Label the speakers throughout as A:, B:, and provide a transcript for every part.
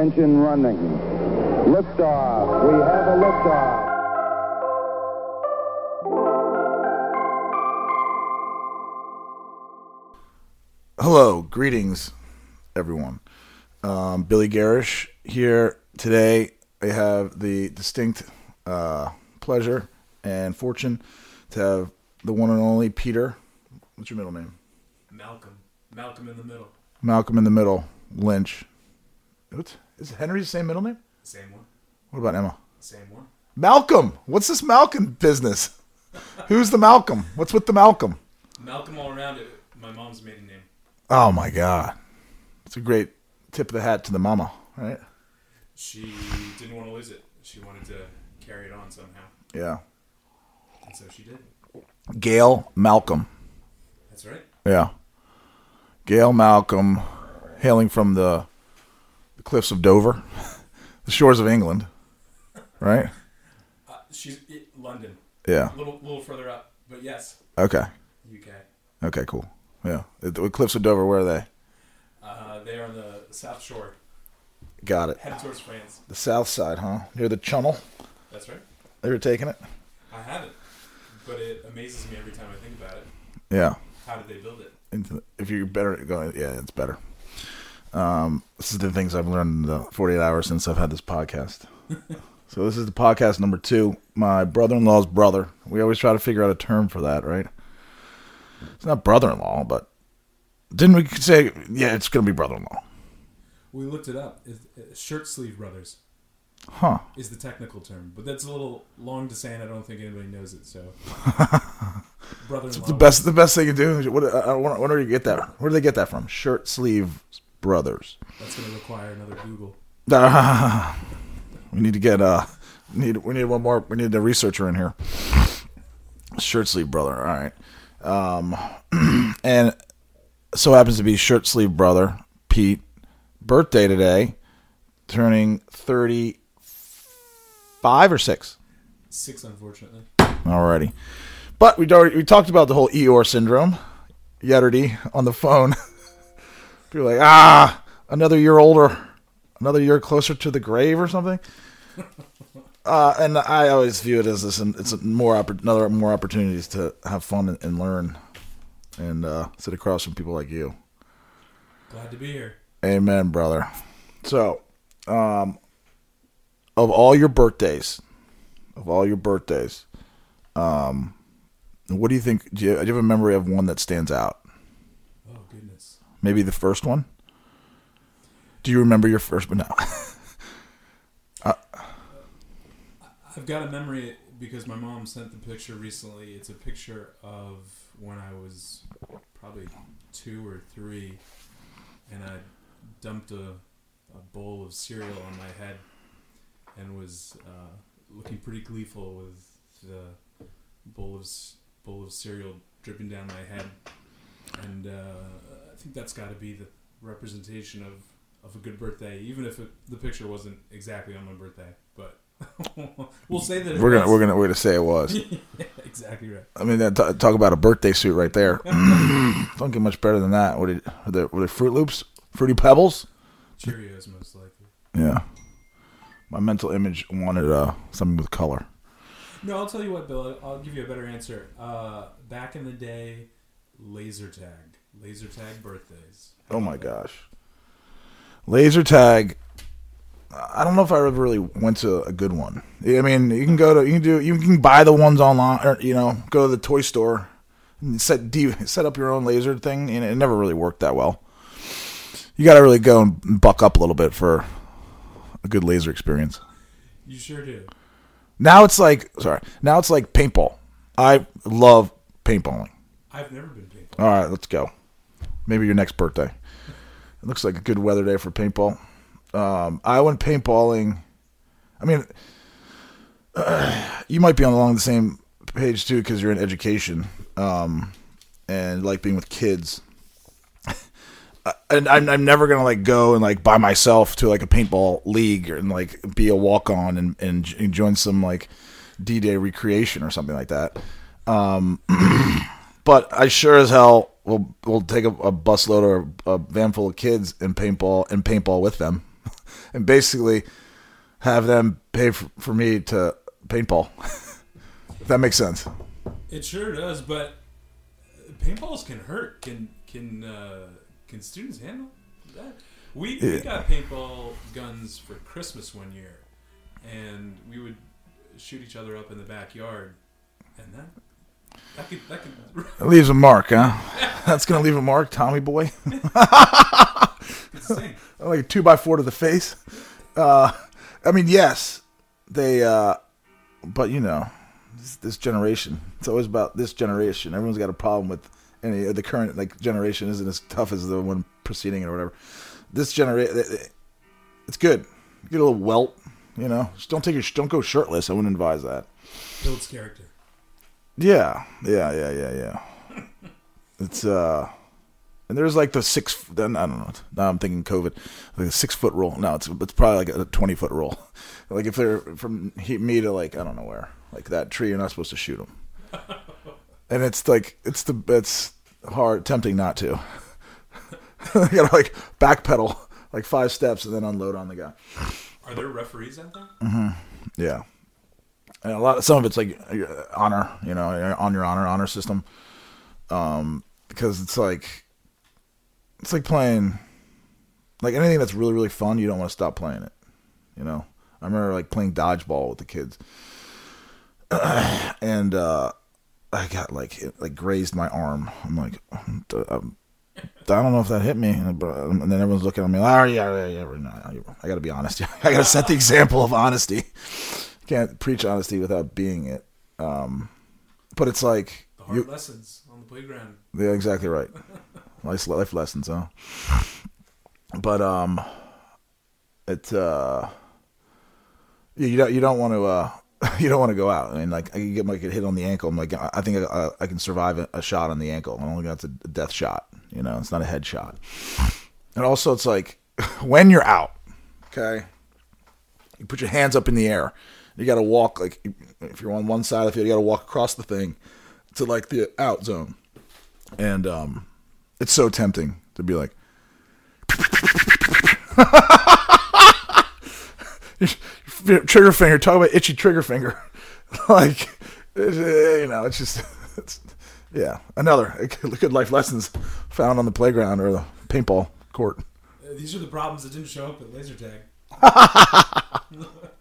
A: engine running. Liftoff. We have a liftoff.
B: Hello, greetings, everyone. Um, Billy Garish here today. I have the distinct uh, pleasure and fortune to have the one and only Peter. What's your middle name?
C: Malcolm. Malcolm in the middle.
B: Malcolm in the middle. Lynch. What? Is Henry the same middle name?
C: Same one.
B: What about Emma?
C: Same one.
B: Malcolm. What's this Malcolm business? Who's the Malcolm? What's with the Malcolm?
C: Malcolm all around it. My mom's maiden name.
B: Oh my God, it's a great tip of the hat to the mama, right?
C: She didn't want to lose it. She wanted to carry it on somehow.
B: Yeah.
C: And so she did.
B: Gail Malcolm.
C: That's right.
B: Yeah. Gail Malcolm, hailing from the, the cliffs of Dover, the shores of England, right?
C: Uh, she's London.
B: Yeah.
C: A little, little further up. But yes,
B: Okay.
C: UK.
B: Okay, cool. Yeah. The, cliffs of Dover, where are they?
C: Uh, they are on the South Shore,
B: Got it.
C: headed towards France.
B: The south side, huh? Near the Channel.
C: That's right.
B: They were taking it?
C: I haven't. But it amazes me every time I think about it.
B: Yeah.
C: How did they build it?
B: into the, if you're better at going, yeah, it's better. Um, this is the things I've learned in the 48 hours since I've had this podcast. so this is the podcast number two. My brother-in-law's brother. We always try to figure out a term for that, right? It's not brother-in-law, but didn't we say, yeah, it's gonna be brother-in-law?
C: We looked it up. It's, uh, shirt sleeve brothers
B: Huh?
C: is the technical term, but that's a little long to say, and I don't think anybody knows it. So, brother-in-law.
B: The best, the best thing to do. What? I, I wonder where do you get that? Where do they get that from? Shirt sleeve brothers.
C: That's going to require another Google.
B: we need to get uh need we need one more we need a researcher in here. Shirt sleeve brother, all right. Um and so happens to be shirt sleeve brother, Pete, birthday today, turning thirty five or six.
C: Six, unfortunately.
B: Alrighty. But we we talked about the whole Eeyore syndrome. Yetterdy on the phone. People like, ah, another year older, another year closer to the grave or something. Uh, and I always view it as this, and it's more oppor- another more opportunities to have fun and, and learn, and uh, sit across from people like you.
C: Glad to be here.
B: Amen, brother. So, um, of all your birthdays, of all your birthdays, um, what do you think? Do you, do you have a memory of one that stands out? Maybe the first one. Do you remember your first? But no.
C: I've got a memory because my mom sent the picture recently. It's a picture of when I was probably two or three, and I dumped a, a bowl of cereal on my head and was uh, looking pretty gleeful with the bowl of bowl of cereal dripping down my head, and uh, think that's got to be the representation of, of a good birthday, even if it, the picture wasn't exactly on my birthday. But we'll say that
B: we're gonna
C: was.
B: we're gonna we're gonna say it was.
C: exactly right.
B: I mean, that- t- talk about a birthday suit right there. Don't get much better than that. What did were they, were they Fruit Loops, Fruity Pebbles?
C: Cheerios, most likely.
B: Yeah. My mental image wanted uh, something with color.
C: No, I'll tell you what, Bill. I'll give you a better answer. Uh, back in the day, laser tag, laser tag birthdays.
B: Oh my gosh. Laser tag. I don't know if I ever really went to a good one. I mean, you can go to you can do you can buy the ones online, or you know, go to the toy store, and set set up your own laser thing, and it never really worked that well. You got to really go and buck up a little bit for a good laser experience.
C: You sure do.
B: Now it's like sorry. Now it's like paintball. I love paintballing.
C: I've never been paintball.
B: All right, let's go. Maybe your next birthday. It looks like a good weather day for paintball. Um, I went paintballing. I mean, you might be on along the same page too because you're in education um, and like being with kids. Uh, and I'm, I'm never gonna like go and like by myself to like a paintball league and like be a walk on and, and j- join some like D Day recreation or something like that. Um, but I sure as hell will we'll take a, a busload or a van full of kids and paintball and paintball with them. and basically have them pay for, for me to paintball. if that makes sense.
C: It sure does, but paintballs can hurt. Can can uh, can students handle that? We, we
B: Yeah.
C: got paintball guns for Christmas one year, and we would shoot each other up in the backyard, and that that could that could
B: leaves a mark, huh? That's gonna leave a mark, Tommy boy. like a two by four to the face. Uh, I mean, yes, they. Uh, but you know, this, this generation. It's always about this generation. Everyone's got a problem with any the current like generation isn't as tough as the one preceding it or whatever. This generation, it's good. Get a little welt, you know. Just don't take your don't go shirtless. I wouldn't advise that.
C: Builds character.
B: Yeah, yeah, yeah, yeah, yeah. it's uh, and there's like the six. Then I don't know. Now I'm thinking COVID, like a six foot rule. No, it's it's probably like a twenty foot rule. Like if they're from he, me to like I don't know where, like that tree, you're not supposed to shoot them. and it's like it's the it's hard, tempting not to. you gotta like backpedal like five steps and then unload on the guy.
C: Are there referees out there?
B: Mm. Yeah, and a lot of some of it's like uh, honor, you know, on your honor honor system, um, because it's like it's like playing like anything that's really really fun. You don't want to stop playing it, you know. I remember like playing dodgeball with the kids, and uh, I got like it like grazed my arm. I'm like, um, I don't know if that hit me, and then everyone's looking at me. Like, oh yeah, yeah, yeah. I got to be honest. I got to set the example of honesty. Can't preach honesty without being it. Um, but it's like
C: The hard
B: you,
C: lessons on the playground.
B: yeah, exactly right. Life life lessons, huh? But um, it uh, you don't you don't want to uh, you don't want to go out. I mean, like I can get my get hit on the ankle. I'm like, I I think I, I can survive a, a shot on the ankle. I only got a death shot. You know, it's not a head shot. And also, it's like when you're out, okay, you put your hands up in the air. You got to walk like if you're on one side of the field, you got to walk across the thing to like the out zone and um, it's so tempting to be like, trigger finger. Talk about itchy trigger finger. like, you know, it's just, it's, yeah. Another good life lessons found on the playground or the paintball court.
C: Uh, These are the problems that didn't show up at laser tag.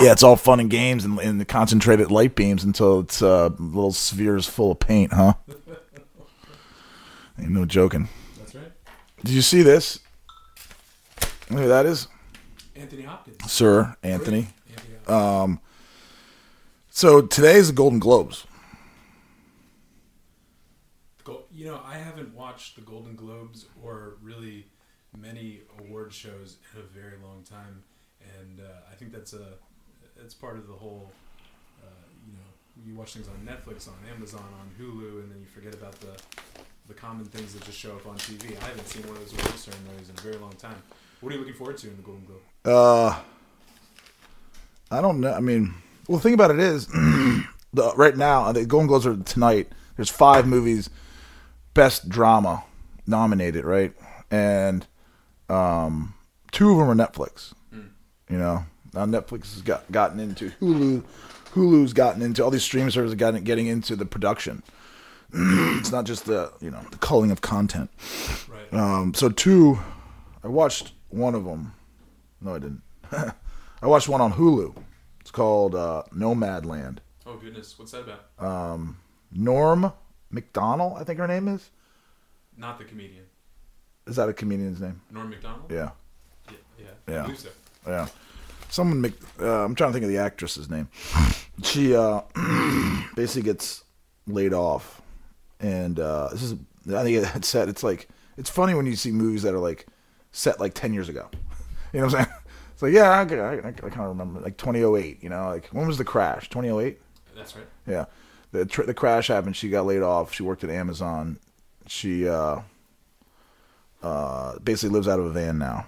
B: Yeah, it's all fun and games and, and the concentrated light beams until it's uh, little spheres full of paint, huh? Ain't no joking.
C: That's right.
B: Did you see this? Look who that is,
C: Anthony Hopkins.
B: Sir Anthony.
C: Anthony Hopkins.
B: So today is the Golden Globes.
C: You know, I haven't watched the Golden Globes or really many award shows in a very long time, and uh, I think that's a it's part of the whole. Uh, you know, you watch things on Netflix, on Amazon, on Hulu, and then you forget about the the common things that just show up on TV. I haven't seen one of those award ceremonies in a very long time. What are you looking forward to in the Golden Globe?
B: Uh, I don't know. I mean, well, the thing about it is, the, right now the Golden Globes are tonight. There's five movies, best drama nominated, right? And um, two of them are Netflix. You know, now Netflix has got gotten into Hulu. Hulu's gotten into all these streaming services. Gotten getting into the production. it's not just the you know the culling of content.
C: Right.
B: Um, so two, I watched one of them. No, I didn't. I watched one on Hulu. It's called uh, Nomadland.
C: oh goodness, what's that about?
B: Norm McDonald, I think her name is.
C: Not the comedian,
B: Is that a comedian's name?
C: Norm Macdonald.
B: Yeah,
C: yeah, yeah.
B: Yeah.
C: So.
B: yeah. Someone. make. uh, I'm trying to think of the actress's name. She uh, basically gets laid off, and uh, this is. I think it's set. It's like it's funny when you see movies that are like set like ten years ago. You know what I'm saying? It's like yeah, I, I, I kind of remember like 2008. You know, like when was the crash? 2008.
C: That's right.
B: Yeah, the tr- the crash happened. She got laid off. She worked at Amazon. She uh, uh, basically lives out of a van now.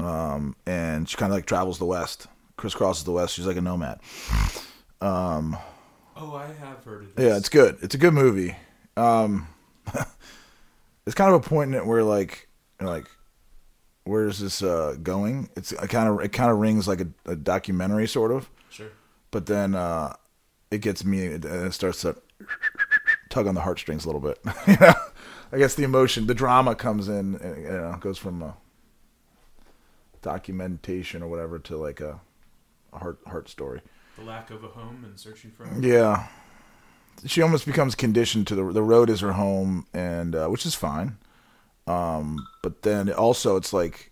B: Um, and she kind of like travels the West, crisscrosses the West. She's like a nomad.
C: Um, Oh, I have heard of this.
B: Yeah, it's good. It's a good movie. Um, it's kind of a point in it where like, like, where is this uh, going? It's kind of it kind of rings like a, a documentary sort of,
C: Sure.
B: but then uh, it gets me and it starts to tug on the heartstrings a little bit. you know, I guess the emotion, the drama comes in. and, You know, goes from a documentation or whatever to like a, a heart heart story.
C: The lack of a home and searching for home.
B: Yeah, she almost becomes conditioned to the the road is her home, and uh, which is fine. Um, but then also it's like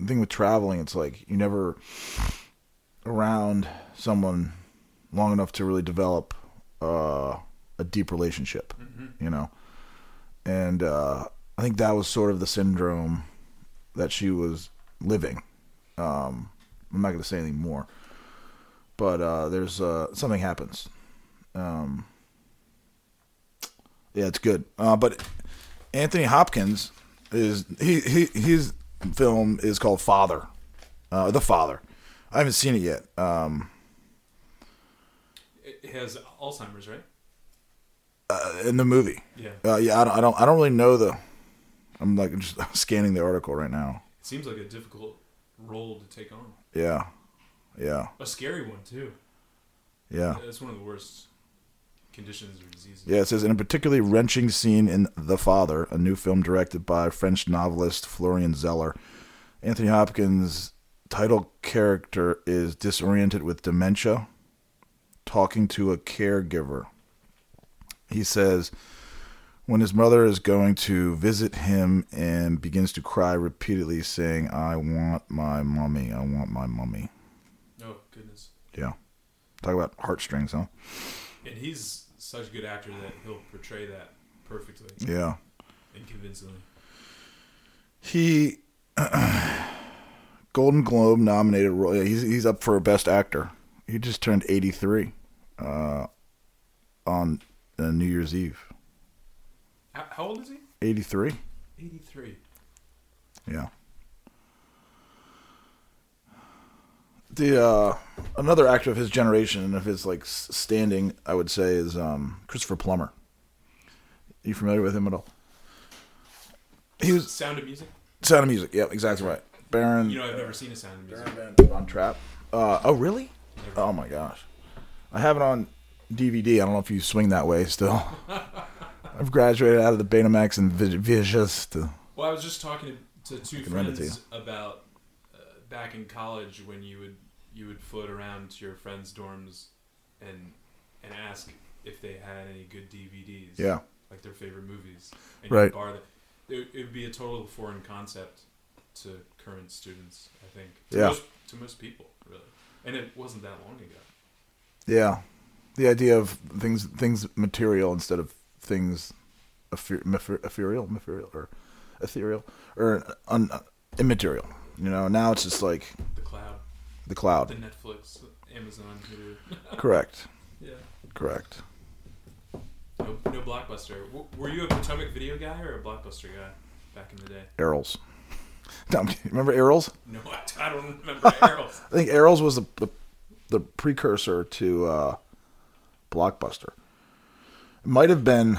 B: the thing with traveling. It's like you never around someone long enough to really develop uh, a deep relationship. You know, and uh, I think that was sort of the syndrome that she was living. Um, I'm not going to say anything more but uh, there's uh, something happens. Um, yeah, it's good. Uh, but Anthony Hopkins is he, he his film is called Father, uh, The Father. I haven't seen it yet. Um,
C: It has Alzheimer's, right?
B: uh, in the movie,
C: Yeah.
B: uh, yeah, I don't, I don't, I don't really know the. I'm like just scanning the article right now.
C: It seems like a difficult role to take on.
B: Yeah, yeah,
C: A scary one too.
B: yeah.
C: It's one of the worst conditions or diseases.
B: Yeah, it says in a particularly wrenching scene in The Father, a new film directed by French novelist Florian Zeller, Anthony Hopkins' title character is disoriented with dementia, talking to a caregiver. He says when his mother is going to visit him and begins to cry repeatedly, saying, I want my mummy, I want my mummy.
C: Oh goodness.
B: Yeah. Talk about heartstrings, huh?
C: And he's such a good actor that he'll portray that perfectly
B: Yeah.
C: and convincingly.
B: He Golden Globe nominated role. Yeah, he's he's up for a best actor. He just turned 83 uh, on uh, New Year's Eve.
C: How, how old is he?
B: 83.
C: 83.
B: Yeah. The uh, another actor of his generation and of his like standing, I would say, is um, Christopher Plummer. Are you familiar with him at all? He was
C: Sound of Music?
B: Sound of Music. Yep, exactly right. Baron.
C: You know, I've never seen a Sound of Music.
B: Baron von Trapp. Uh, oh, really? Oh my gosh, I have it on DVD. I don't know if you swing that way still. I've graduated out of the Betamax and to
C: Well, I was just talking to, to two
B: can rent it
C: friends
B: to
C: about uh, back in college when you would you would float around to your friends' dorms and and ask if they had any good DVDs.
B: yeah,
C: Like their favorite movies. And
B: Right.
C: Borrow them. It, it would be a total foreign concept to current students, I think. To
B: Yeah.
C: Most, to most people, really. And it wasn't that long ago.
B: yeah. The idea of things things material instead of things ether- ethereal, ethereal or ethereal or un- immaterial. You know, now it's just like
C: The cloud,
B: the cloud, the.
C: Netflix, Amazon, Hulu.
B: Correct.
C: yeah.
B: Correct.
C: No, no blockbuster. W- were you a Potomac video guy or a blockbuster guy back in the day?
B: Erol's. Remember Erol's?
C: No, I, I don't remember Erol's.
B: I think Erol's was the the, the precursor to uh, Blockbuster. It might have been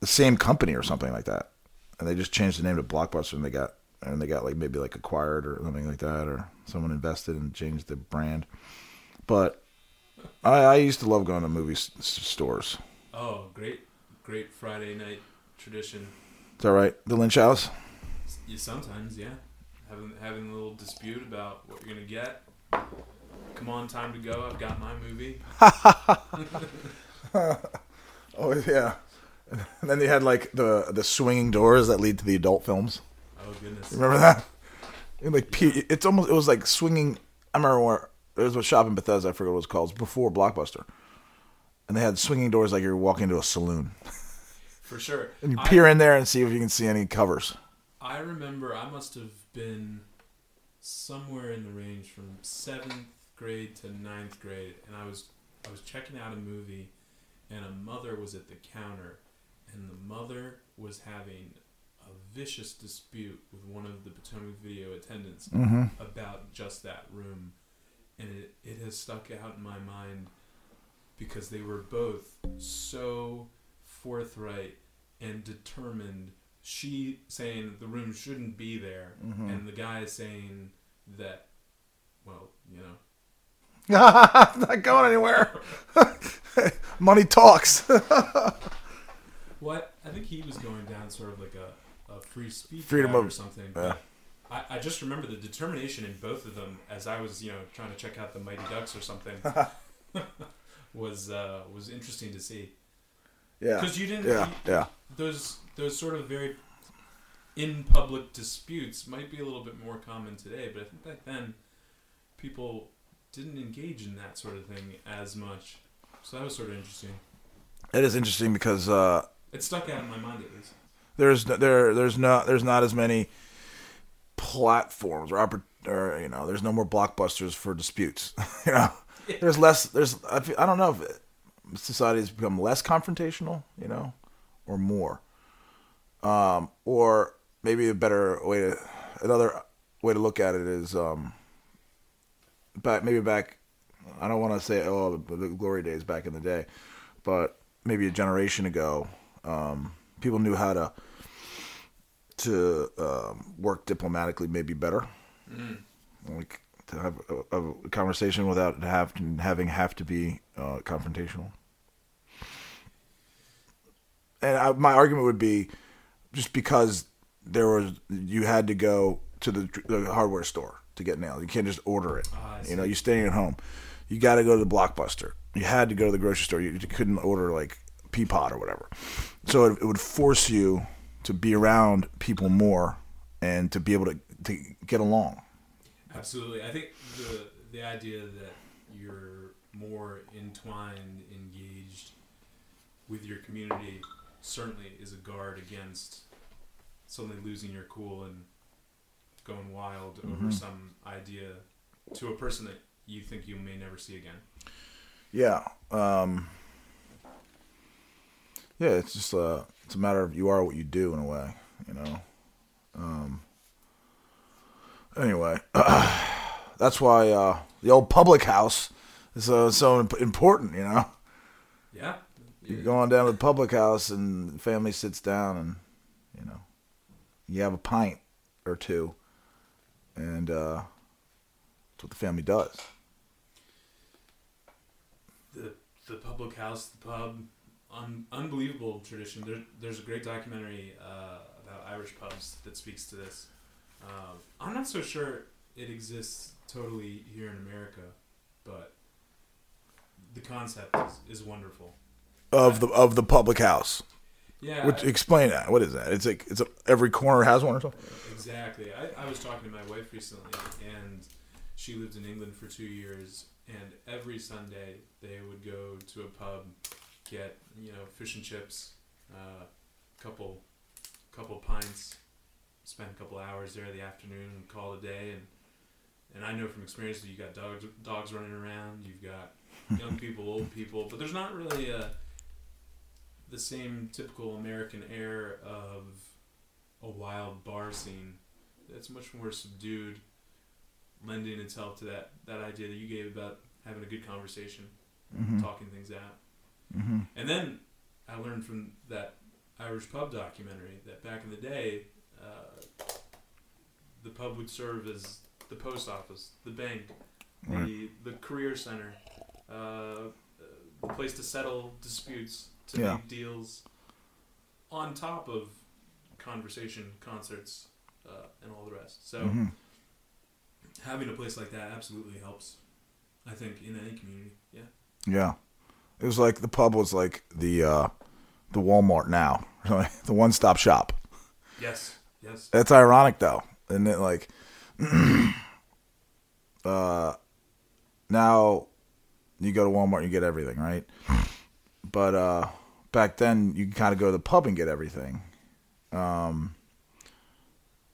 B: the same company or something like that, and they just changed the name to Blockbuster, and they got and they got like maybe like acquired or something like that, or someone invested and changed the brand. But I, I used to love going to movie s- s- stores.
C: Oh, great, great Friday night tradition.
B: Is that right? The Lynch House.
C: Yeah, sometimes, yeah. Having having a little dispute about what you're gonna get. Come on, time to go. I've got my movie.
B: Oh yeah. And then they had like the the swinging doors that lead to the adult films.
C: Oh goodness.
B: Remember that? And like pe- it's almost it was like swinging. I remember where there was a shop in Bethesda. I forget what it was called. It was before Blockbuster, and they had swinging doors like you're walking into a saloon,
C: For sure.
B: and you
C: I-
B: peer in there and see if you can see any covers.
C: I remember I must have been somewhere in the range from seventh grade to ninth grade, and I was I was checking out a movie, and a mother was at the counter, and the mother was having a vicious dispute with one of the Potomac Video attendants
B: Mm-hmm.
C: about just that room, and it it has stuck out in my mind because they were both so forthright and determined she saying the room shouldn't be there,
B: Mm-hmm.
C: and the guy saying that, well, you know,
B: Not going anywhere. Money talks.
C: what I think he was going down sort of like a, a free speech
B: Freedom of-
C: or something.
B: yeah.
C: I, I just remember the determination in both of them as I was, you know, trying to check out the Mighty Ducks or something. was uh, was interesting to see
B: yeah.
C: because you didn't
B: Yeah.
C: you-
B: Yeah.
C: those those sort of very in public disputes might be a little bit more common today, but I think back then people didn't engage in that sort of thing as much. So that was sort of interesting.
B: It is interesting because uh,
C: It stuck out in my mind at least.
B: there's no- there there's not there's not as many platforms or oppor- or you know there's no more blockbusters for disputes. you know, there's less. There's I, feel, I don't know if it, society has become less confrontational. You know, or more, um, or maybe a better way to another way to look at it is um, back maybe back. I don't want to say oh the, the glory days back in the day, but maybe a generation ago, um, people knew how to to um, work diplomatically maybe better. Like to have a, a conversation without have having have to be uh, confrontational. And I, my argument would be just because there was you had to go to the, the hardware store to get nails. You can't just order it.
C: Ah, I
B: you know, you're staying at home. You got to go to the Blockbuster. You had to go to the grocery store. You, you couldn't order like Peapod or whatever. So it, it would force you to be around people more and to be able to to get along.
C: Absolutely. I think the the idea that you're more entwined, engaged with your community certainly is a guard against suddenly losing your cool and going wild over some idea to a person that you think you may never see again.
B: Yeah. Um, yeah, it's just uh it's a matter of you are what you do in a way, you know. Um, anyway, that's why uh, the old public house is uh, so important, you know.
C: Yeah.
B: You go on down to the public house and the family sits down and you know you have a pint or two, and uh, that's what the family does.
C: the the public house, the pub, un, unbelievable tradition. There, there's a great documentary uh, about Irish pubs that speaks to this. Um, I'm not so sure it exists totally here in America, but the concept is, is wonderful.
B: Of the of the public house.
C: Yeah,
B: Which, explain that. What is that? It's like it's a, every corner has one or something.
C: Exactly. I, I was talking to my wife recently, and she lived in England for two years. And every Sunday, they would go to a pub, get you know fish and chips, uh, couple, couple pints, spend a couple hours there in the afternoon, and call it a day. And and I know from experience that you got dogs dogs running around, you've got young people, old people, but there's not really a the same typical American air of a wild bar scene that's much more subdued, lending itself to that, that idea that you gave about having a good conversation,
B: Mm-hmm.
C: talking things out.
B: Mm-hmm.
C: And then I learned from that Irish pub documentary that back in the day, uh, the pub would serve as the post office, the bank, the the career center, uh, the place to settle disputes, to
B: Yeah.
C: make deals, on top of conversation, concerts, uh, and all the rest. So
B: Mm-hmm.
C: having a place like that absolutely helps. I think in any community, yeah.
B: Yeah, it was like the pub was like the uh, the Walmart now, the one stop shop.
C: Yes, yes.
B: That's ironic though, and it like, uh, now you go to Walmart and you get everything, right? But uh, back then you can kind of go to the pub and get everything. Um,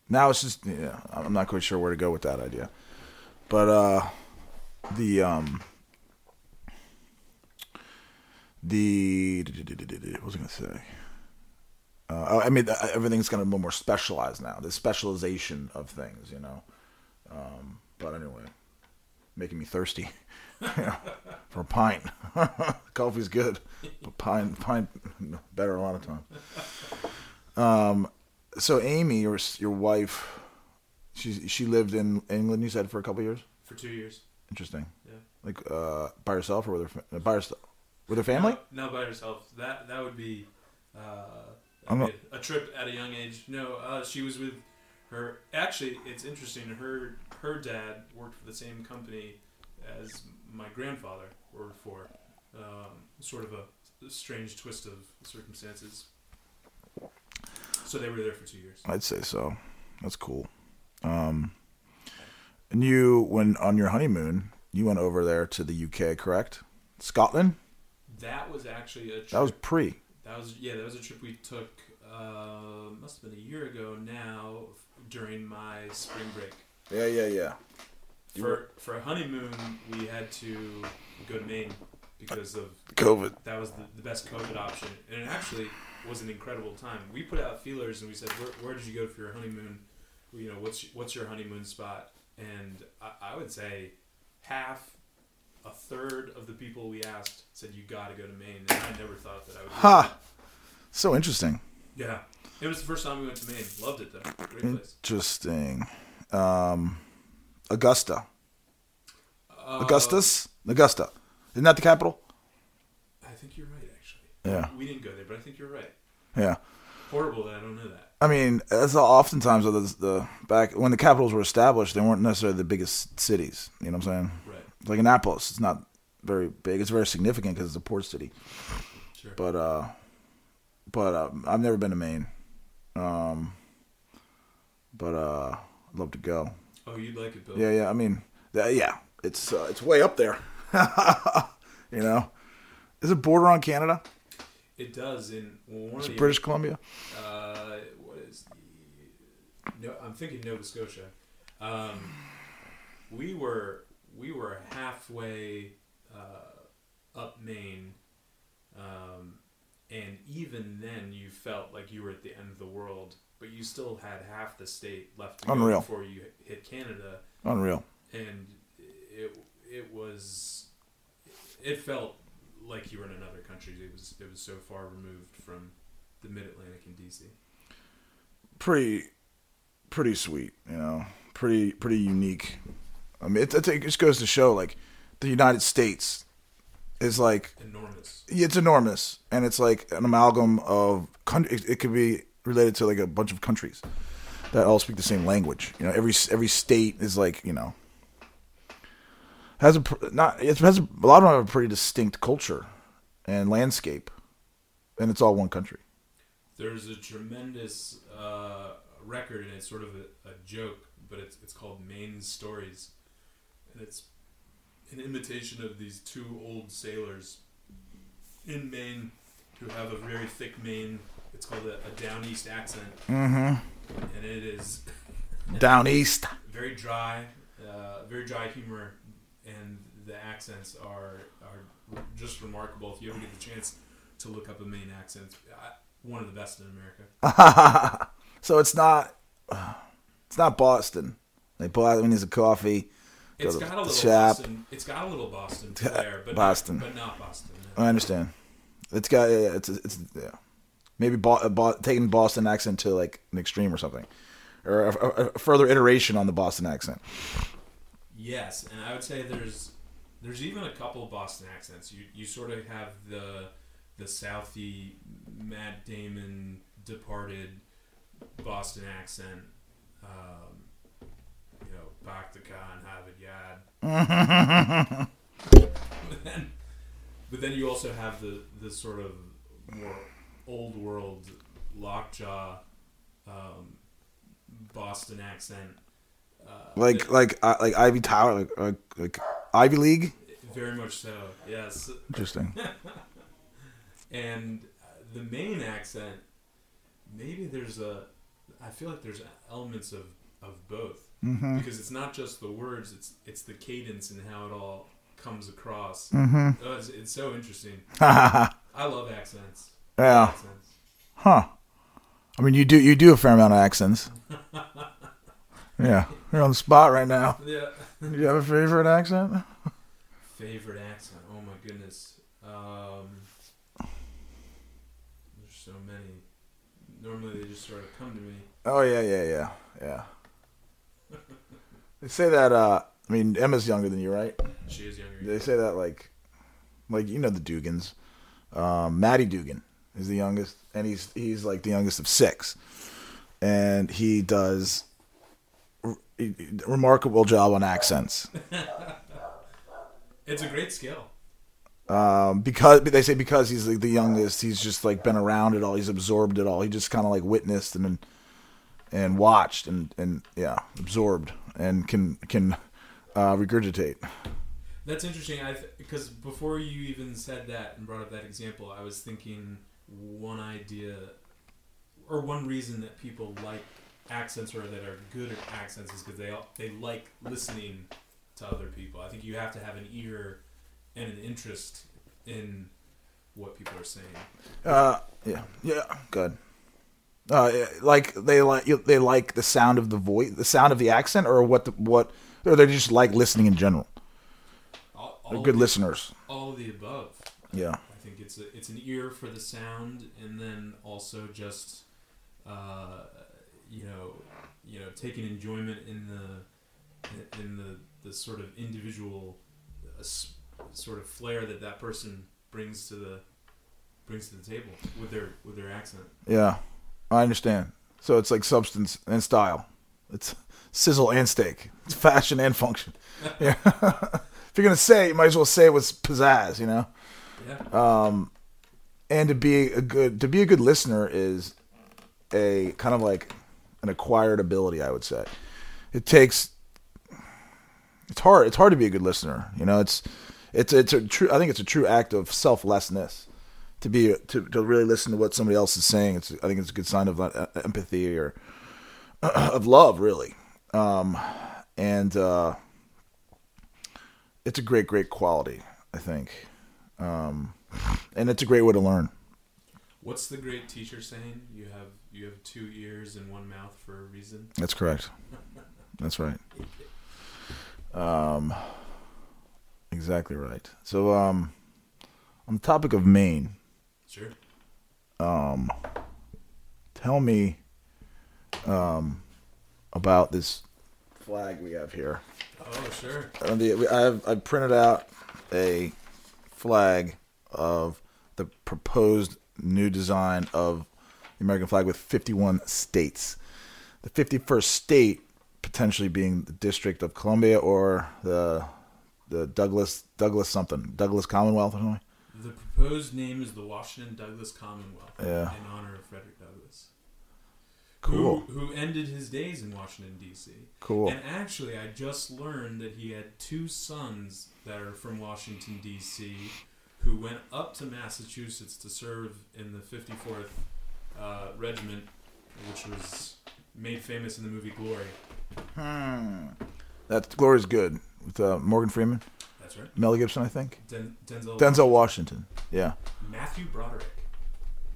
B: now it's just yeah, I'm not quite sure where to go with that idea, but uh, the um, the what was I gonna say? Uh, oh, I mean, uh, everything's kind of more specialized now. The specialization of things, you know. Um, but anyway, making me thirsty know, for a pint. Coffee's good, but pint, pint better a lot of time. Um, so Amy, your your wife, she she lived in England. You said for a couple years.
C: for two years.
B: Interesting.
C: Yeah.
B: Like uh, by herself or with her by herself with her family.
C: No, no, by herself. That that would be uh, a trip at a young age. No, uh, she was with her. Actually, it's interesting. Her her dad worked for the same company as my grandfather worked for. Um, sort of a strange twist of circumstances. So they were there for two years.
B: I'd say so. That's cool. Um, and you, when on your honeymoon, you went over there to the UK, correct? Scotland.
C: That was actually a trip.
B: That was pre.
C: That was yeah. That was a trip we took. Uh, must have been a year ago now during my spring break.
B: Yeah, yeah, yeah. You
C: For for a honeymoon, we had to go to Maine because of
B: COVID.
C: that was the, the best COVID option, and it actually was an incredible time. We put out feelers and we said, "Where, where did you go for your honeymoon? You know, what's what's your honeymoon spot?" And I, I would say half, a third of the people we asked said, "You got to go to Maine," and I never thought that I would. do
B: Ha! So interesting.
C: Yeah, it was the first time we went to Maine. Loved it though. Great place.
B: Interesting. Um, Augusta.
C: Uh,
B: Augustus? Augusta. Isn't that the capital?
C: I think you're right, actually.
B: Yeah.
C: We didn't go there, but I think you're right.
B: Yeah.
C: Horrible that I don't know that.
B: I mean, as oftentimes the, the back when the capitals were established, they weren't necessarily the biggest cities. You know what I'm saying?
C: Right.
B: Like Annapolis, it's not very big. It's very significant because it's a port city.
C: Sure.
B: But uh, but uh, I've never been to Maine. Um, but uh, I'd love to go.
C: Oh, you'd like it, Bill.
B: Yeah, yeah. I mean, yeah, it's uh, it's way up there. you know, is it border on Canada?
C: It does in well, one
B: Is
C: of the
B: British Columbia?
C: Uh, what is the? No, I'm thinking Nova Scotia. Um, we were we were halfway uh, up Maine, um, and even then, you felt like you were at the end of the world, but you still had half the state left
B: Unreal.
C: before you hit Canada,
B: Unreal.
C: and it it was it felt like you were in another country. It was it was so far removed from the Mid Atlantic and DC.
B: Pretty, pretty sweet. You know, pretty pretty unique. I mean, it, it, it just goes to show like the United States is like
C: Enormous.
B: it's enormous, and it's like an amalgam of country. It, it could be related to like a bunch of countries that all speak the same language. You know, every every state is like you know has a not it has a, a lot of them have a pretty distinct culture and landscape, and it's all one country.
C: There's a tremendous uh, record, and it's sort of a, a joke, but it's it's called Maine Stories, and it's an imitation of these two old sailors in Maine who have a very thick Maine. It's called a, a down east accent,
B: Mm-hmm.
C: and it is
B: Down east.
C: very dry, uh, very dry humor, and the accents are are just remarkable. If you ever get the chance to look up a Maine accent, one of the best in America.
B: so it's not it's not Boston. They pull out there's a coffee.
C: It's got a little
B: shop.
C: Boston. It's got a little Boston flair, but
B: Boston.
C: not, but not Boston. no.
B: I understand. It's got yeah, it's it's yeah. Maybe Bo- Bo- taking Boston accent to like an extreme or something, or a, a, a further iteration on the Boston accent.
C: Yes, and I would say there's there's even a couple of Boston accents. You you sort of have the the Southie Matt Damon departed Boston accent. Um, you know, back to Khan Yard. but then, but then you also have the the sort of more old world lockjaw um, Boston accent. Uh,
B: Like
C: that-
B: like uh, like Ivy Tower, like, like like Ivy League.
C: very much so, yes.
B: Interesting.
C: And uh, the Maine accent, maybe there's a, I feel like there's elements of, of both.
B: Mm-hmm.
C: Because it's not just the words, it's it's the cadence and how it all comes across.
B: Mm-hmm.
C: Oh, it's, it's so interesting. I love accents.
B: Huh. I mean, you do you do a fair amount of accents. Yeah, you're on the spot right now.
C: Yeah.
B: Do you have a favorite accent?
C: Favorite accent? Oh my goodness. Um, there's so many. normally they just sort of come to me.
B: Oh yeah, yeah, yeah, yeah. they say that. uh I mean, Emma's younger than you, right?
C: She is younger.
B: They say that like, like you know the Dugans. Um, Maddie Dugan is the youngest, and he's he's like the youngest of six, and he does r- remarkable job on accents.
C: It's a great skill.
B: Um, because they say because he's like the youngest, he's just like been around it all. He's absorbed it all. He just kind of like witnessed and and watched and and yeah, absorbed and can can uh, regurgitate.
C: That's interesting. I because before you even said that and brought up that example, I was thinking one idea or one reason that people like accents or that are good at accents is because they all- they like listening to other people. I think you have to have an ear and an interest in what people are saying.
B: Uh, yeah, yeah, good. Uh, like they like they like the sound of the voice, the sound of the accent, or what the, what, or they just like listening in general.
C: All,
B: They're good
C: the,
B: listeners.
C: All of the above.
B: Yeah,
C: think it's a, it's an ear for the sound, and then also just uh, you know you know taking enjoyment in the in the the sort of individual uh, sort of flair that that person brings to the brings to the table with their with their accent.
B: yeah, I understand. So it's like substance and style. It's sizzle and steak. It's fashion and function. Yeah. if you're gonna say, it, you might as well say it with pizzazz. You know.
C: Yeah,
B: and to be a good to be a good listener is a kind of like an acquired ability i would say. It takes it's hard it's hard to be a good listener you know it's it's it's a true i think it's a true act of selflessness to be to, to really listen to what somebody else is saying. It's i think it's a good sign of uh, empathy or of love really. Um and uh it's a great great quality i think um and it's a great way to learn
C: what's the great teacher saying? You have you have two ears and one mouth for a reason.
B: That's correct. That's right. Um, exactly right. So, um, on the topic of Maine,
C: Sure.
B: um, tell me, um, about this flag we have here.
C: Oh, sure.
B: Uh, I have I printed out a flag of the proposed new design of the American flag with 51 states. The 51st state potentially being the District of Columbia or the the Douglass Douglass something Douglass Commonwealth or something.
C: The proposed name is the Washington Douglass Commonwealth
B: Yeah.
C: in honor of Frederick Douglass.
B: Cool.
C: Who, who ended his days in Washington, D.C.
B: Cool.
C: And actually, I just learned that he had two sons that are from Washington, D.C., who went up to Massachusetts to serve in the 54th uh, Regiment, which was made famous in the movie Glory.
B: Hmm. That Glory's good with uh, Morgan Freeman,
C: That's right.
B: Mel Gibson, I think.
C: Den- Denzel.
B: Denzel Washington. Yeah.
C: Matthew Broderick.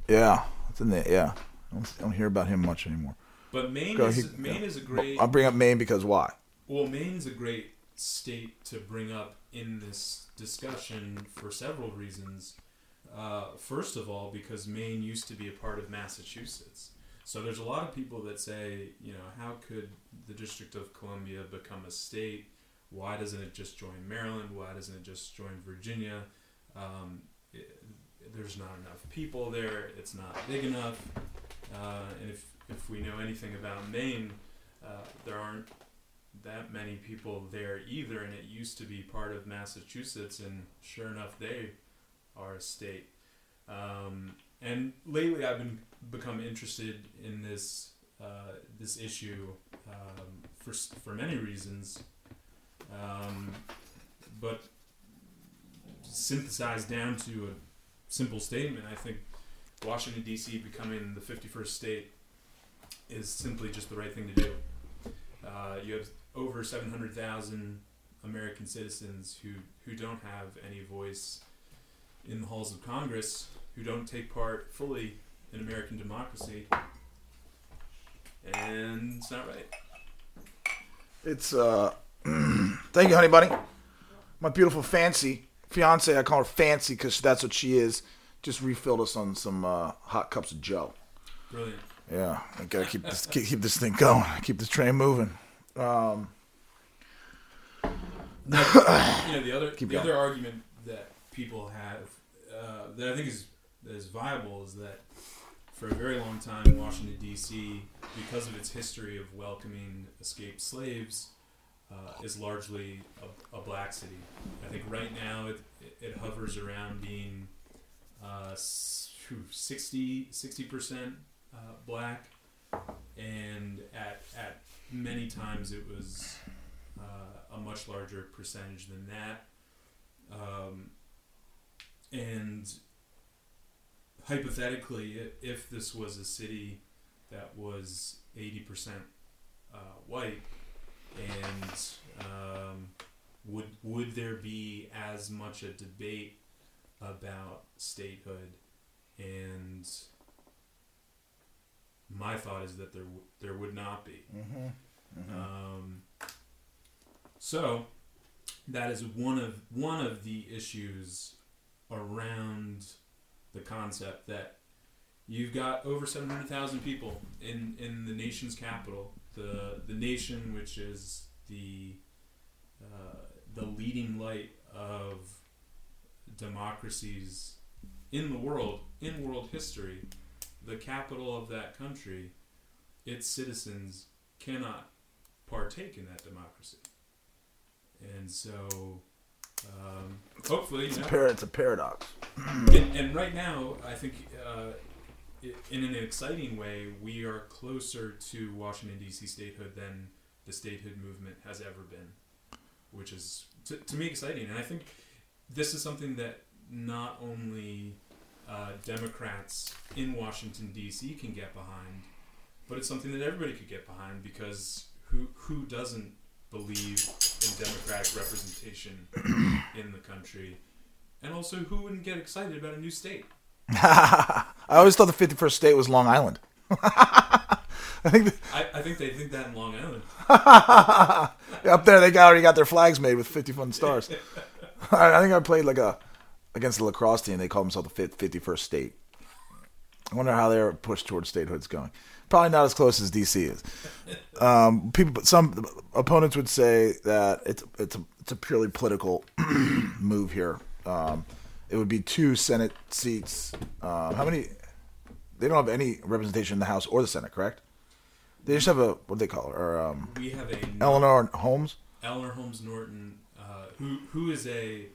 B: Yeah. It's in there. Yeah. I don't, I don't hear about him much anymore.
C: But Maine
B: Go,
C: is
B: he-
C: Maine
B: yeah.
C: is a great.
B: I'll bring up Maine because why?
C: Well, Maine's a great state to bring up in this discussion for several reasons. Uh, first of all, because Maine used to be a part of Massachusetts. So there's a lot of people that say, you know, how could the District of Columbia become a state? Why doesn't it just join Maryland? Why doesn't it just join Virginia? Um, it, there's not enough people there. It's not big enough. Uh, and if, if we know anything about Maine, uh, there aren't that many people there either, and it used to be part of Massachusetts, and sure enough, they are a state. Um, and lately, I've been become interested in this uh, this issue um, for for many reasons, um, but synthesized down to a simple statement, I think Washington D.C. becoming the fifty first state is simply just the right thing to do. Uh, you have over 700,000 American citizens who, who don't have any voice in the halls of Congress, who don't take part fully in American democracy. And it's not right.
B: It's uh thank you, honey bunny. My beautiful fancy fiance, I call her fancy because that's what she is. Just refilled us on some uh, hot cups of Joe.
C: Brilliant.
B: Yeah, I gotta keep this keep, keep this thing going. Keep the train moving. Um,
C: you know the other
B: Keep
C: the
B: going.
C: other argument that people have uh, that I think is that is viable is that for a very long time Washington D.C. because of its history of welcoming escaped slaves uh, is largely a, a black city. I think right now it it hovers around being uh, s- 60 percent uh, black, and at at many times it was uh, a much larger percentage than that. Um, and hypothetically, if this was a city that was 80% uh, white, and um, would, would there be as much a debate about statehood? And my thought is that there, w- there would not be. Um, so that is one of one of the issues around the concept that you've got over seven hundred thousand people in in the nation's capital, the the nation which is the uh, the leading light of democracies in the world in world history, the capital of that country, its citizens cannot partake in that democracy. And so, um, hopefully, you
B: it's a par- it's a paradox.
C: and, and right now, I think uh, in an exciting way, we are closer to Washington D.C. statehood than the statehood movement has ever been, which is to, to me exciting. And I think this is something that not only uh, Democrats in Washington D.C. can get behind, but it's something that everybody could get behind because who who doesn't believe in democratic representation in the country? And also, who wouldn't get excited about a new state?
B: I always thought the 51st state was Long Island. I think th-
C: I, I think they think that in Long Island.
B: up there they got, already got their flags made with 51 stars. I, I think I played like a against the lacrosse team. They call themselves the 51st state. I wonder how their push towards statehood's going. Probably not as close as DC is. Um, people, some opponents would say that it's it's a, it's a purely political move here. Um, it would be two Senate seats. Uh, how many? They don't have any representation in the House or the Senate, correct? They just have a what do they call her? Or, um,
C: We have a
B: Eleanor Holmes.
C: Eleanor Holmes Norton, uh, who who is a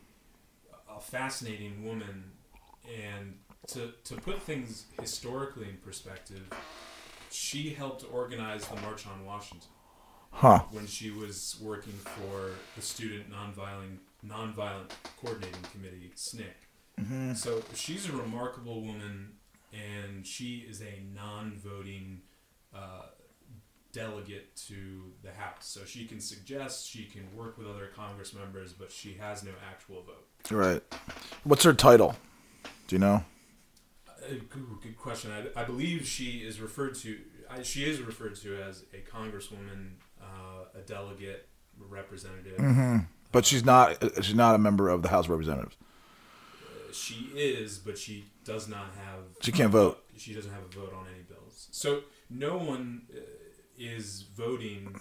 C: a fascinating woman, and to to put things historically in perspective, she helped organize the March on Washington
B: Huh.
C: when she was working for the Student Nonviolent Nonviolent Coordinating Committee (SNCC). So she's a remarkable woman, and she is a non-voting uh, delegate to the House. So she can suggest, she can work with other Congress members, but she has no actual vote.
B: Right. What's her title? Do you know?
C: Uh, good, good question. I, I believe she is referred to. I, she is referred to as a congresswoman, uh, a delegate, representative.
B: But she's not. She's not a member of the House of Representatives.
C: Uh, She is, but she does not have.
B: She can't vote.
C: She doesn't have a vote on any bills. So no one uh, is voting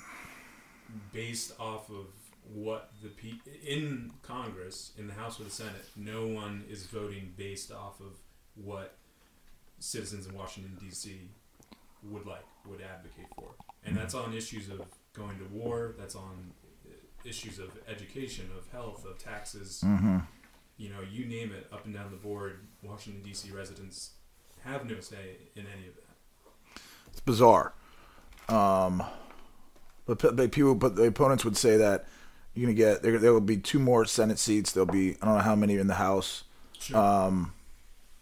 C: based off of what the pe- in Congress, in the House or the Senate. No one is voting based off of what citizens in Washington D.C. would like, would advocate for, and that's on issues of going to war. That's on issues of education, of health, of taxes
B: Mm-hmm.
C: you know, you name it, up and down the board, Washington D.C. residents have no say in any of that.
B: It's bizarre. Um, but, but people, but the opponents would say that you're gonna get there. There will be two more Senate seats. There'll be I don't know how many in the House,
C: Sure.
B: um,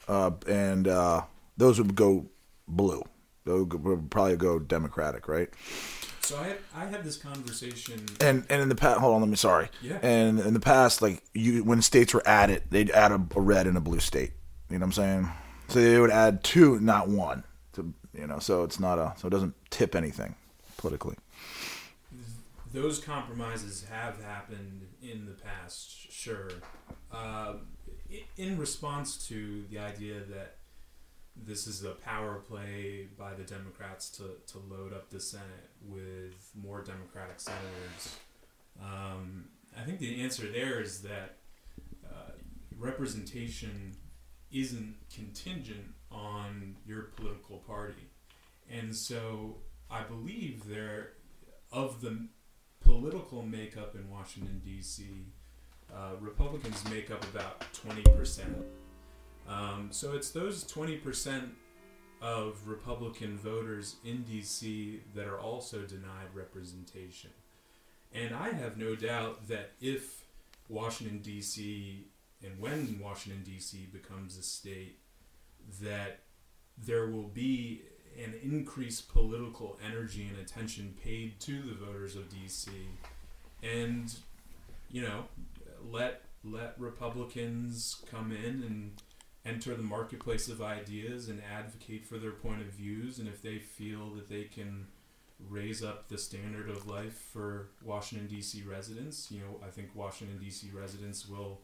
B: uh, and uh, those would go blue. Those would would probably go Democratic, right?
C: so I had, I had this conversation.
B: And and in the past, hold on, let me sorry.
C: Yeah.
B: And in the past, like you, when states were added, they'd add a, a red and a blue state. You know what I'm saying? So they would add two, not one. You know, so it's not a so it doesn't tip anything politically.
C: Those compromises have happened in the past, sure. Uh, in response to the idea that this is a power play by the Democrats to, to load up the Senate with more Democratic senators. Um, I think the answer there is that uh, representation isn't contingent on your political party. And so I believe there, of the political makeup in Washington, D.C., uh, Republicans make up about 20%. Um, so it's those 20% of Republican voters in D.C. that are also denied representation. And I have no doubt that if Washington, D.C., and when Washington, D.C. becomes a state, that there will be an increased political energy and attention paid to the voters of D.C. and you know let let Republicans come in and enter the marketplace of ideas and advocate for their point of views and if they feel that they can raise up the standard of life for Washington D.C. residents you know I think Washington D.C. residents will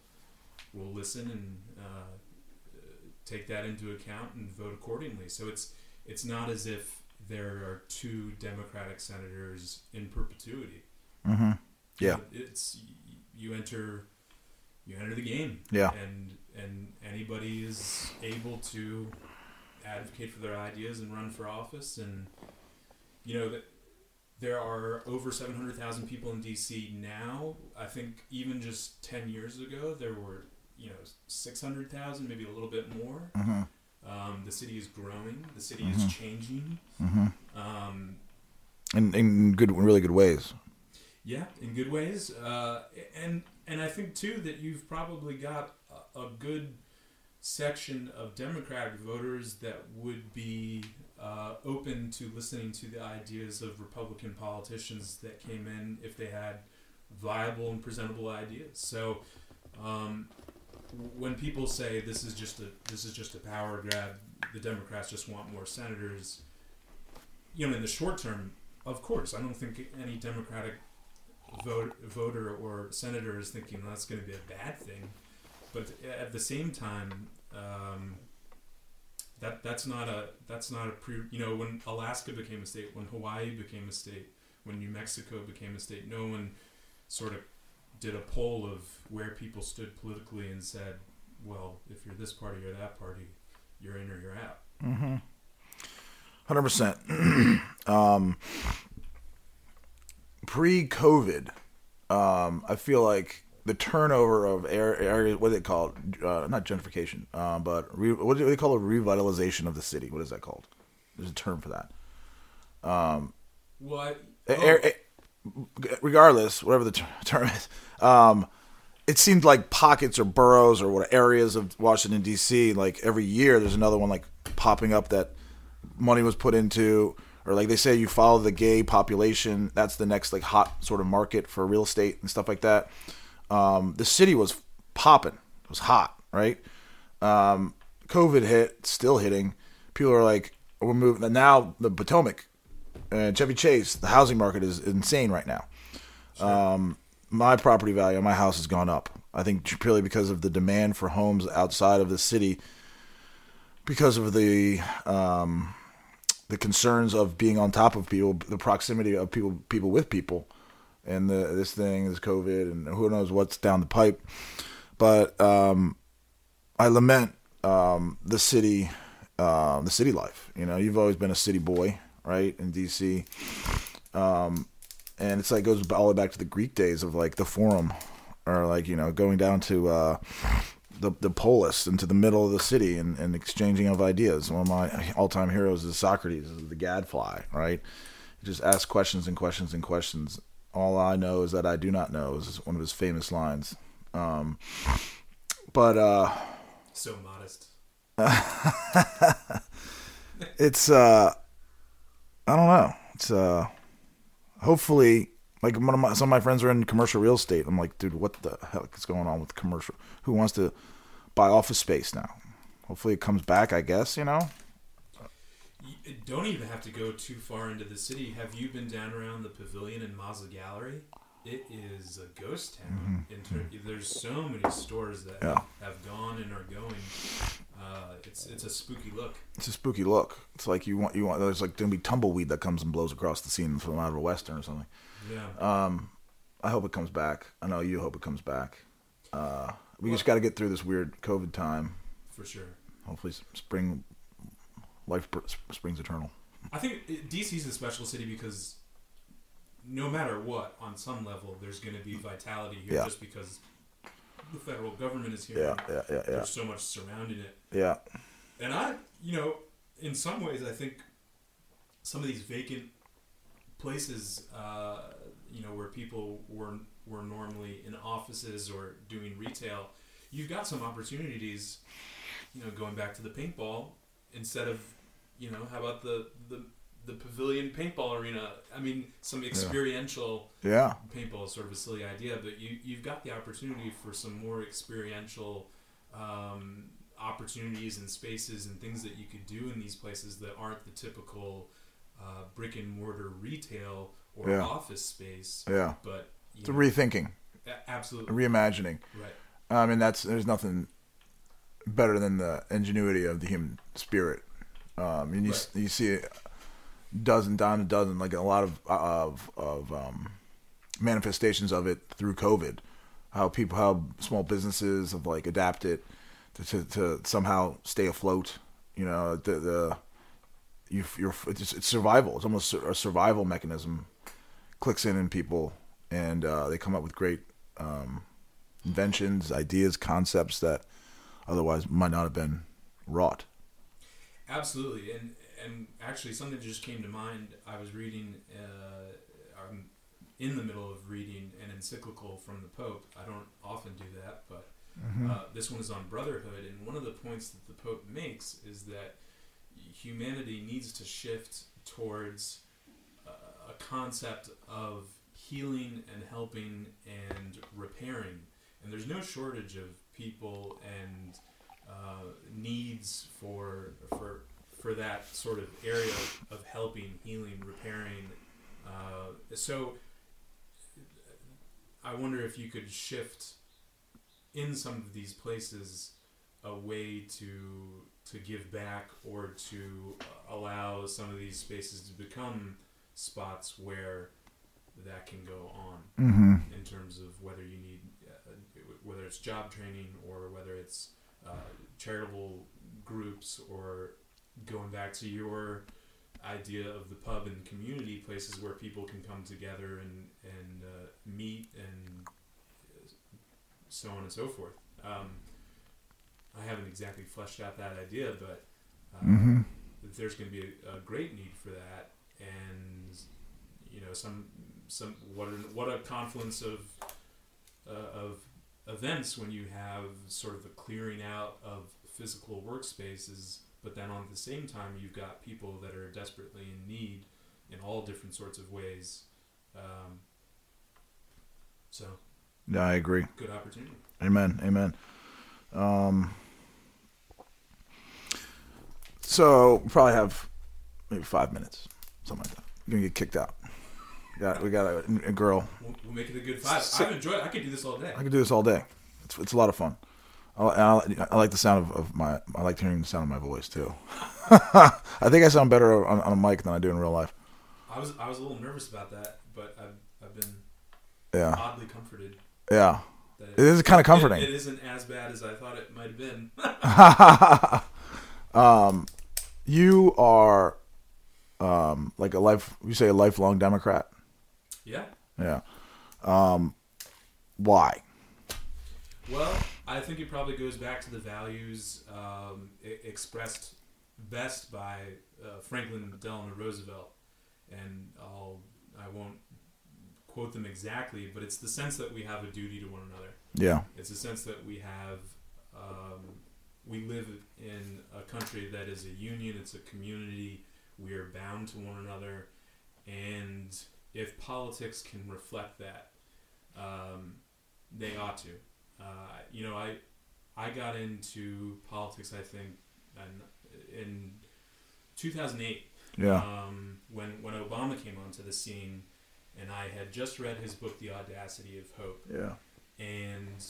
C: will listen and uh, take that into account and vote accordingly so it's it's not as if there are two Democratic senators in perpetuity.
B: Mm-hmm. Yeah.
C: It's you enter you enter the game.
B: Yeah.
C: And and anybody is able to advocate for their ideas and run for office and you know that there are over 700,000 people in DC now. I think even just 10 years ago there were, you know, 600,000, maybe a little bit more.
B: Mm-hmm.
C: Um, the city is growing. The city
B: Mhm.
C: is changing.
B: Mm-hmm.
C: Um,
B: In in good, really good ways.
C: yeah, in good ways. Uh, and and I think too that you've probably got a, a good section of Democratic voters that would be uh, open to listening to the ideas of Republican politicians that came in if they had viable and presentable ideas. So. Um, when people say this is just a this is just a power grab, the Democrats just want more senators. You know, in the short term, of course, I don't think any Democratic vote, voter or senator is thinking that's going to be a bad thing. But at the same time, um, that that's not a that's not a pre. You know, when Alaska became a state, when Hawaii became a state, when New Mexico became a state, no one sort of did a poll of where people stood politically and said, well, if you're this party or that party, you're in or you're out.
B: Mm-hmm. Hundred percent. Um, pre-COVID, um, I feel like the turnover of air areas. What do they call it? Uh, not gentrification, uh, but re, what do they call it? Revitalization of the city. What is that called? There's a term for that. Um,
C: Well, I,
B: air- air- regardless, whatever the term is, um, it seemed like pockets or boroughs or what areas of Washington D.C. Like every year, there's another one like popping up that money was put into, or like they say, you follow the gay population. That's the next like hot sort of market for real estate and stuff like that. Um, the city was popping. It was hot, right? Um, COVID hit, still hitting. People are like, we're moving. Now the Potomac and Chevy Chase, the housing market is insane right now. Um, my property value on my house has gone up. I think purely because of the demand for homes outside of the city, because of the um, the concerns of being on top of people, the proximity of people, people with people, and the this thing is COVID, and who knows what's down the pipe. But um, I lament um, the city, uh, the city life. You know, you've always been a city boy, right, in DC. Um, and it's like goes all the way back to the Greek days of like the Forum, or like you know going down to uh, the the polis into the middle of the city and, and exchanging of ideas. One of my all time heroes is Socrates, is the gadfly, right? Just ask questions and questions and questions. All I know is that I do not know is one of his famous lines. Um, but uh,
C: so modest.
B: it's uh, I don't know. It's uh, hopefully like one of my some of my friends are in commercial real estate. I'm like, dude, what the heck is going on with commercial? Who wants to buy office space now? Hopefully it comes back. I guess you know.
C: You don't even have to go too far into the city. Have you been down around the pavilion and Mazza Gallerie? It is a ghost town. In ter- there's so many stores that
B: Yeah.
C: have gone and are going. Uh, it's it's a spooky look.
B: It's a spooky look. It's like you want you want. There's like gonna be tumbleweed that comes and blows across the scene from out of a western or something.
C: Yeah.
B: Um, I hope it comes back. I know you hope it comes back. Uh, we just got to get through this weird COVID time.
C: for sure.
B: Hopefully, spring, life springs eternal.
C: I think it- DC's a special city because no matter what, on some level, there's going to be vitality here
B: Yeah.
C: just because the federal government is here.
B: Yeah, yeah, yeah, yeah,
C: There's so much surrounding it.
B: yeah.
C: And I, you know, in some ways, I think some of these vacant places, uh, you know, where people were were normally in offices or doing retail, you've got some opportunities. You know, going back to the paintball, instead of, you know, how about the the the pavilion paintball arena? I mean, some experiential
B: Yeah,
C: paintball is sort of a silly idea, but you you've got the opportunity for some more experiential um, opportunities and spaces and things that you could do in these places that aren't the typical uh, brick and mortar retail or
B: Yeah.
C: office space.
B: yeah.
C: But
B: It's a
C: know,
B: rethinking,
C: absolutely
B: reimagining.
C: right.
B: I mean, that's there's nothing better than the ingenuity of the human spirit. Um, and you s you see it dozen down a dozen, like a lot of of of um, manifestations of it through COVID. How people, how small businesses have like adapted to, to, to somehow stay afloat. You know, the the you you're it's, it's survival. It's almost a survival mechanism. Clicks in in people, and uh, they come up with great um, inventions, ideas, concepts that otherwise might not have been wrought.
C: Absolutely, and and actually something just came to mind. I was reading, uh, I'm in the middle of reading an encyclical from the Pope. I don't often do that, but uh, this one is on brotherhood, and one of the points that the Pope makes is that humanity needs to shift towards uh, a concept of healing and helping and repairing, and there's no shortage of people and uh, needs for for for that sort of area of helping, healing, repairing. Uh, so I wonder if you could shift in some of these places a way to to give back or to allow some of these spaces to become spots where that can go on
B: Mm-hmm.
C: in terms of whether you need uh, whether it's job training or whether it's uh, charitable groups or going back to your idea of the pub and community places where people can come together and and uh, meet and so on and so forth. Um, I haven't exactly fleshed out that idea, but uh,
B: Mm-hmm.
C: there's going to be a, a great need for that, and you know some some what a, what a confluence of uh, of events when you have sort of a clearing out of physical workspaces, but then on the same time you've got people that are desperately in need in all different sorts of ways. Um, so
B: Yeah, I agree.
C: good opportunity.
B: Amen. Amen. Um, so we probably have maybe five minutes, something like that. You're gonna get kicked out. Got we got a, a girl.
C: We'll, we'll make it a good five.
B: So-
C: I've enjoyed. it. I could do this all day.
B: I could do this all day. It's, it's a lot of fun. I, I, I like the sound of, of my. I like hearing the sound of my voice too. I think I sound better on, on a mic than I do in real life.
C: I was I was a little nervous about that, but I've I've been
B: Yeah,
C: oddly comforted
B: yeah.
C: that
B: It is kind of comforting.
C: It, it isn't as bad as I thought it might have been.
B: um, you are um, like a life. You say a lifelong Democrat.
C: yeah.
B: Yeah. Um, why?
C: Well, I think it probably goes back to the values um, expressed best by uh, Franklin Delano Roosevelt, and I'll I won't quote them exactly, but it's the sense that we have a duty to one another.
B: Yeah.
C: It's a sense that we have, um, we live in a country that is a union, it's a community, we are bound to one another, and if politics can reflect that, um, they ought to. Uh, you know, I, I got into politics, I think, in, in 2008
B: Yeah.
C: um, when when Obama came onto the scene, and I had just read his book, The Audacity of Hope,
B: Yeah.
C: and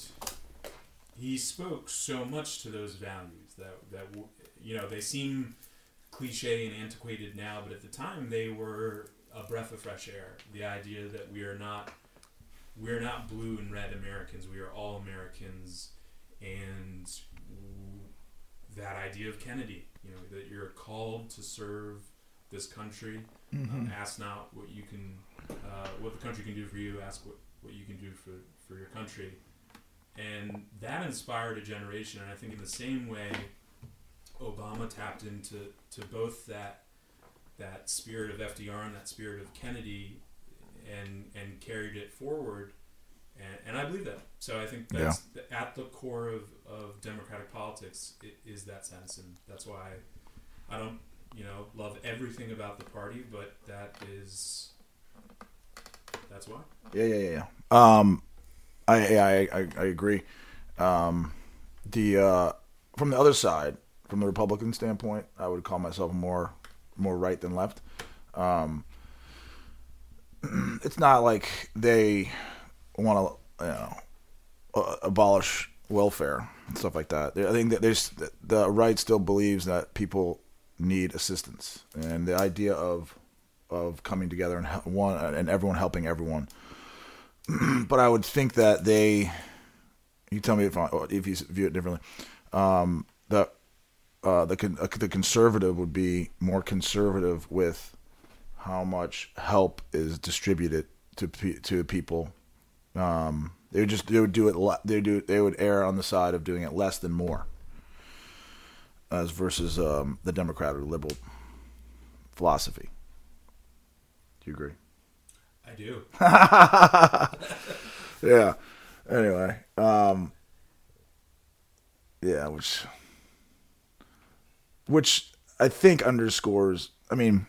C: he spoke so much to those values that that you know they seem cliche and antiquated now, but at the time they were a breath of fresh air. The idea that we are not we're not blue and red Americans. We are all Americans, and that idea of Kennedy, you know, that you're called to serve this country. Um, ask not what you can, uh, what the country can do for you. Ask what, what you can do for, for your country, and that inspired a generation. And I think in the same way, Obama tapped into to both that that spirit of FDR and that spirit of Kennedy, and and carried it forward. And, and I believe that. So I think that's at the core of, of democratic politics is that sense, and that's why I don't, you know, love everything about the party, but that is that's why.
B: Yeah, yeah, yeah. yeah. Um, I, I, I, I agree. Um, the uh, from the other side, from the Republican standpoint, I would call myself more more right than left. Um, it's not like they want to, you know, uh, abolish welfare and stuff like that. I think that there's the right still believes that people need assistance, and the idea of of coming together and one and everyone helping everyone. but I would think that they, you tell me if I, if you view it differently. Um, the uh, the uh, the conservative would be more conservative with how much help is distributed to pe- to people. Um, they would just they would do it. Le- they do they would err on the side of doing it less than more, as versus um, the Democrat or liberal philosophy. Do you agree?
C: I do.
B: yeah. Anyway, um, yeah, which, which I think underscores. I mean,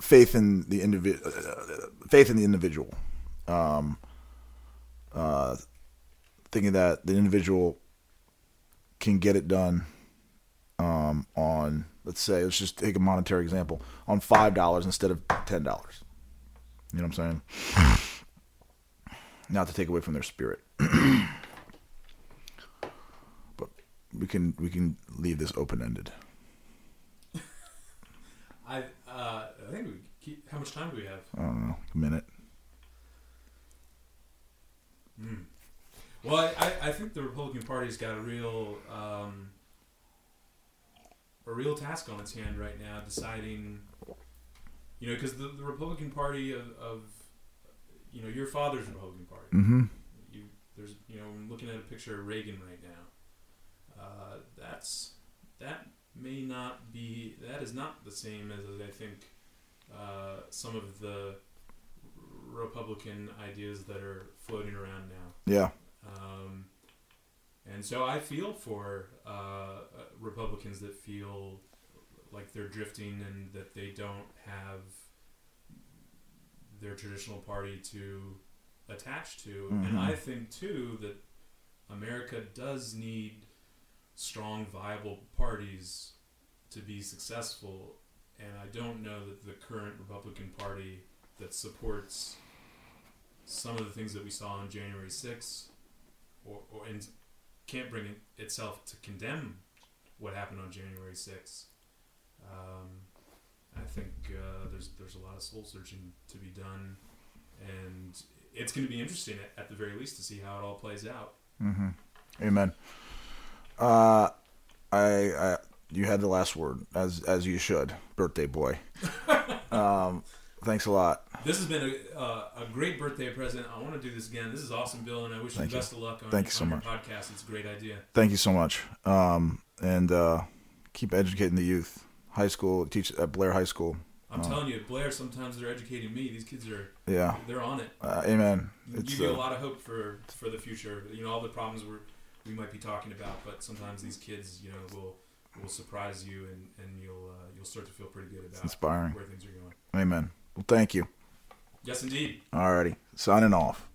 B: faith in the individual, faith in the individual. Um, uh, thinking that the individual can get it done um, on, let's say, let's just take a monetary example, on five dollars instead of ten dollars. You know what I'm saying? Not to take away from their spirit, but we can we can leave this open ended.
C: I uh, I think we keep. How much time do we have?
B: I don't know, a minute.
C: Well, I, I, I think the Republican Party's got a real um, a real task on its hand right now, deciding. You know, because the, the Republican Party of, of you know your father's Republican Party.
B: Mm-hmm.
C: You there's you know I'm looking at a picture of Reagan right now. Uh, that's that may not be that is not the same as I think uh, some of the Republican ideas that are floating around now.
B: Yeah.
C: Um, and so I feel for uh, uh, Republicans that feel like they're drifting and that they don't have their traditional party to attach to. And
B: Mhm.
C: I think, too, that America does need strong, viable parties to be successful. And I don't know that the current Republican Party that supports some of the things that we saw on January 6th or, or and can't bring it itself to condemn what happened on January 6th. Um, I think uh, there's there's a lot of soul searching to be done, and it's going to be interesting at, at the very least to see how it all plays out.
B: Mm-hmm. Amen. Uh, I, I you had the last word as as you should, birthday boy. um, thanks a lot.
C: This has been a, uh, a great birthday present. I want to do this again. This is awesome, Bill, and I wish
B: Thank
C: you best of luck on,
B: Thank you so much.
C: your podcast. It's a great idea.
B: Thank you so much. Um, and uh, keep educating the youth. High school, teach at Blair High School.
C: I'm
B: Oh.
C: telling you, Blair. Sometimes they're educating me. These kids are
B: Yeah.
C: they're on it.
B: Uh, amen.
C: You
B: It's
C: give you a
B: uh,
C: lot of hope for for the future. You know all the problems we're we might be talking about, but sometimes these kids, you know, will will surprise you, and and you'll uh, you'll start to feel pretty good about
B: inspiring.
C: where things are going.
B: Amen. Well, thank you.
C: Yes, indeed.
B: Alrighty, signing off.